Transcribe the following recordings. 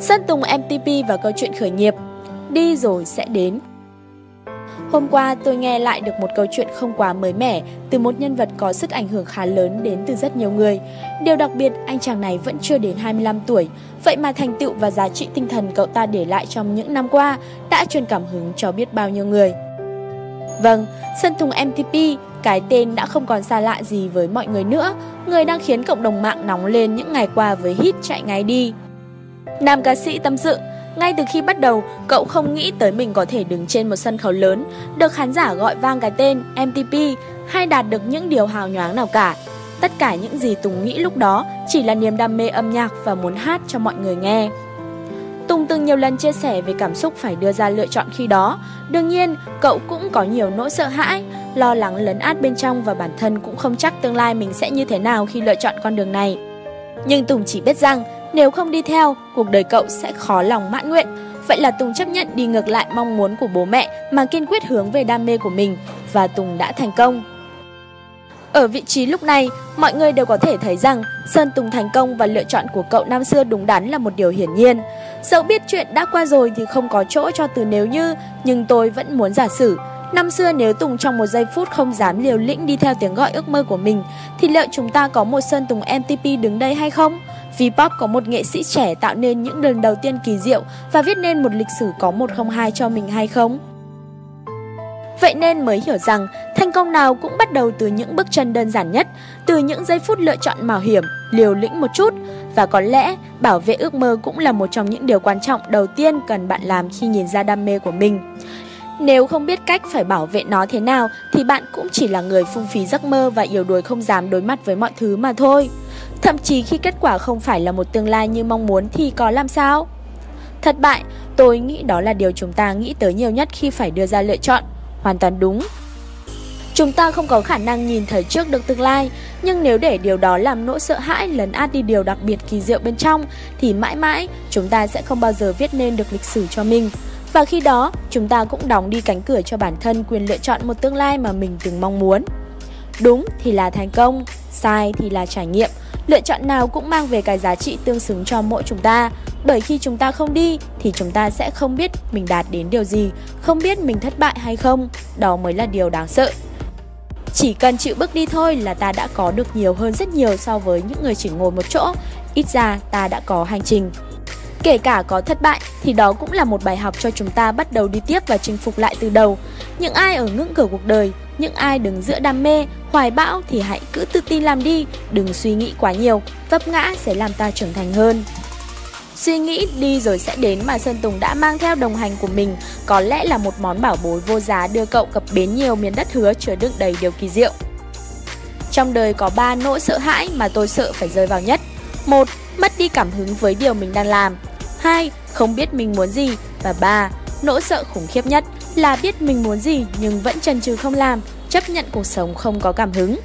Sơn Tùng MTP và câu chuyện khởi nghiệp Đi rồi sẽ đến Hôm qua tôi nghe lại được một câu chuyện không quá mới mẻ từ một nhân vật có sức ảnh hưởng khá lớn đến từ rất nhiều người. Điều đặc biệt, anh chàng này vẫn chưa đến 25 tuổi, vậy mà thành tựu và giá trị tinh thần cậu ta để lại trong những năm qua đã truyền cảm hứng cho biết bao nhiêu người. Vâng, Sơn Tùng MTP, cái tên đã không còn xa lạ gì với mọi người nữa, người đang khiến cộng đồng mạng nóng lên những ngày qua với hit chạy ngay đi. Nam ca sĩ tâm sự, ngay từ khi bắt đầu, cậu không nghĩ tới mình có thể đứng trên một sân khấu lớn, được khán giả gọi vang cái tên MTP hay đạt được những điều hào nhoáng nào cả. Tất cả những gì Tùng nghĩ lúc đó chỉ là niềm đam mê âm nhạc và muốn hát cho mọi người nghe. Tùng từng nhiều lần chia sẻ về cảm xúc phải đưa ra lựa chọn khi đó. Đương nhiên, cậu cũng có nhiều nỗi sợ hãi, lo lắng lấn át bên trong và bản thân cũng không chắc tương lai mình sẽ như thế nào khi lựa chọn con đường này. Nhưng Tùng chỉ biết rằng nếu không đi theo, cuộc đời cậu sẽ khó lòng mãn nguyện. Vậy là Tùng chấp nhận đi ngược lại mong muốn của bố mẹ mà kiên quyết hướng về đam mê của mình và Tùng đã thành công. Ở vị trí lúc này, mọi người đều có thể thấy rằng Sơn Tùng thành công và lựa chọn của cậu năm xưa đúng đắn là một điều hiển nhiên. Dẫu biết chuyện đã qua rồi thì không có chỗ cho từ nếu như, nhưng tôi vẫn muốn giả sử. Năm xưa nếu Tùng trong một giây phút không dám liều lĩnh đi theo tiếng gọi ước mơ của mình, thì liệu chúng ta có một Sơn Tùng MTP đứng đây hay không? V-pop có một nghệ sĩ trẻ tạo nên những lần đầu tiên kỳ diệu và viết nên một lịch sử có 102 cho mình hay không? Vậy nên mới hiểu rằng thành công nào cũng bắt đầu từ những bước chân đơn giản nhất, từ những giây phút lựa chọn mạo hiểm, liều lĩnh một chút. Và có lẽ bảo vệ ước mơ cũng là một trong những điều quan trọng đầu tiên cần bạn làm khi nhìn ra đam mê của mình. Nếu không biết cách phải bảo vệ nó thế nào thì bạn cũng chỉ là người phung phí giấc mơ và yếu đuối không dám đối mặt với mọi thứ mà thôi. Thậm chí khi kết quả không phải là một tương lai như mong muốn thì có làm sao? Thất bại, tôi nghĩ đó là điều chúng ta nghĩ tới nhiều nhất khi phải đưa ra lựa chọn. Hoàn toàn đúng. Chúng ta không có khả năng nhìn thấy trước được tương lai, nhưng nếu để điều đó làm nỗi sợ hãi lấn át đi điều đặc biệt kỳ diệu bên trong, thì mãi mãi chúng ta sẽ không bao giờ viết nên được lịch sử cho mình. Và khi đó, chúng ta cũng đóng đi cánh cửa cho bản thân quyền lựa chọn một tương lai mà mình từng mong muốn. Đúng thì là thành công, sai thì là trải nghiệm. Lựa chọn nào cũng mang về cái giá trị tương xứng cho mỗi chúng ta. Bởi khi chúng ta không đi thì chúng ta sẽ không biết mình đạt đến điều gì, không biết mình thất bại hay không. Đó mới là điều đáng sợ. Chỉ cần chịu bước đi thôi là ta đã có được nhiều hơn rất nhiều so với những người chỉ ngồi một chỗ. Ít ra ta đã có hành trình. Kể cả có thất bại thì đó cũng là một bài học cho chúng ta bắt đầu đi tiếp và chinh phục lại từ đầu. Những ai ở ngưỡng cửa cuộc đời, những ai đứng giữa đam mê, hoài bão thì hãy cứ tự tin làm đi, đừng suy nghĩ quá nhiều, vấp ngã sẽ làm ta trưởng thành hơn. Suy nghĩ đi rồi sẽ đến mà Sơn Tùng đã mang theo đồng hành của mình có lẽ là một món bảo bối vô giá đưa cậu cập bến nhiều miền đất hứa chứa đựng đầy điều kỳ diệu. Trong đời có ba nỗi sợ hãi mà tôi sợ phải rơi vào nhất. một Mất đi cảm hứng với điều mình đang làm. 2. Không biết mình muốn gì. Và 3. Nỗi sợ khủng khiếp nhất là biết mình muốn gì nhưng vẫn chần chừ không làm, chấp nhận cuộc sống không có cảm hứng.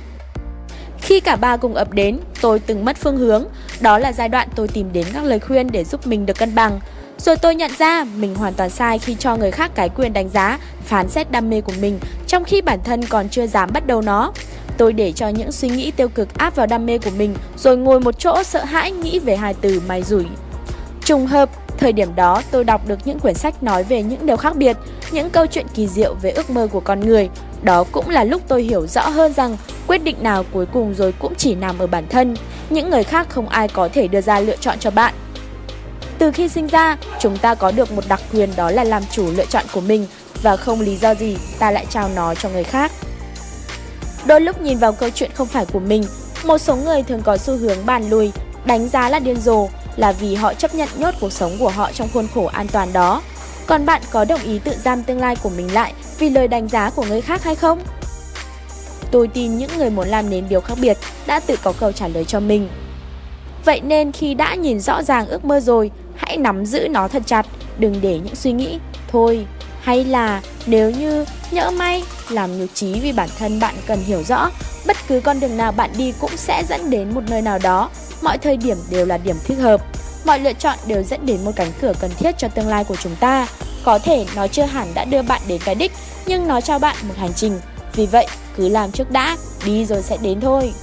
Khi cả ba cùng ập đến, tôi từng mất phương hướng. Đó là giai đoạn tôi tìm đến các lời khuyên để giúp mình được cân bằng. Rồi tôi nhận ra mình hoàn toàn sai khi cho người khác cái quyền đánh giá, phán xét đam mê của mình, trong khi bản thân còn chưa dám bắt đầu nó. Tôi để cho những suy nghĩ tiêu cực áp vào đam mê của mình, rồi ngồi một chỗ sợ hãi nghĩ về hai từ may rủi. Trùng hợp, Thời điểm đó tôi đọc được những quyển sách nói về những điều khác biệt, những câu chuyện kỳ diệu về ước mơ của con người. Đó cũng là lúc tôi hiểu rõ hơn rằng quyết định nào cuối cùng rồi cũng chỉ nằm ở bản thân, những người khác không ai có thể đưa ra lựa chọn cho bạn. Từ khi sinh ra, chúng ta có được một đặc quyền đó là làm chủ lựa chọn của mình và không lý do gì ta lại trao nó cho người khác. Đôi lúc nhìn vào câu chuyện không phải của mình, một số người thường có xu hướng bàn lùi, đánh giá là điên rồ là vì họ chấp nhận nhốt cuộc sống của họ trong khuôn khổ an toàn đó. Còn bạn có đồng ý tự giam tương lai của mình lại vì lời đánh giá của người khác hay không? Tôi tin những người muốn làm nên điều khác biệt đã tự có câu trả lời cho mình. Vậy nên khi đã nhìn rõ ràng ước mơ rồi, hãy nắm giữ nó thật chặt, đừng để những suy nghĩ thôi hay là nếu như nhỡ may làm nhục trí vì bản thân bạn cần hiểu rõ cứ con đường nào bạn đi cũng sẽ dẫn đến một nơi nào đó mọi thời điểm đều là điểm thích hợp. Mọi lựa chọn đều dẫn đến một cánh cửa cần thiết cho tương lai của chúng ta. Có thể nó chưa hẳn đã đưa bạn đến cái đích, nhưng nó cho bạn một hành trình. Vì vậy, cứ làm trước đã, đi rồi sẽ đến thôi.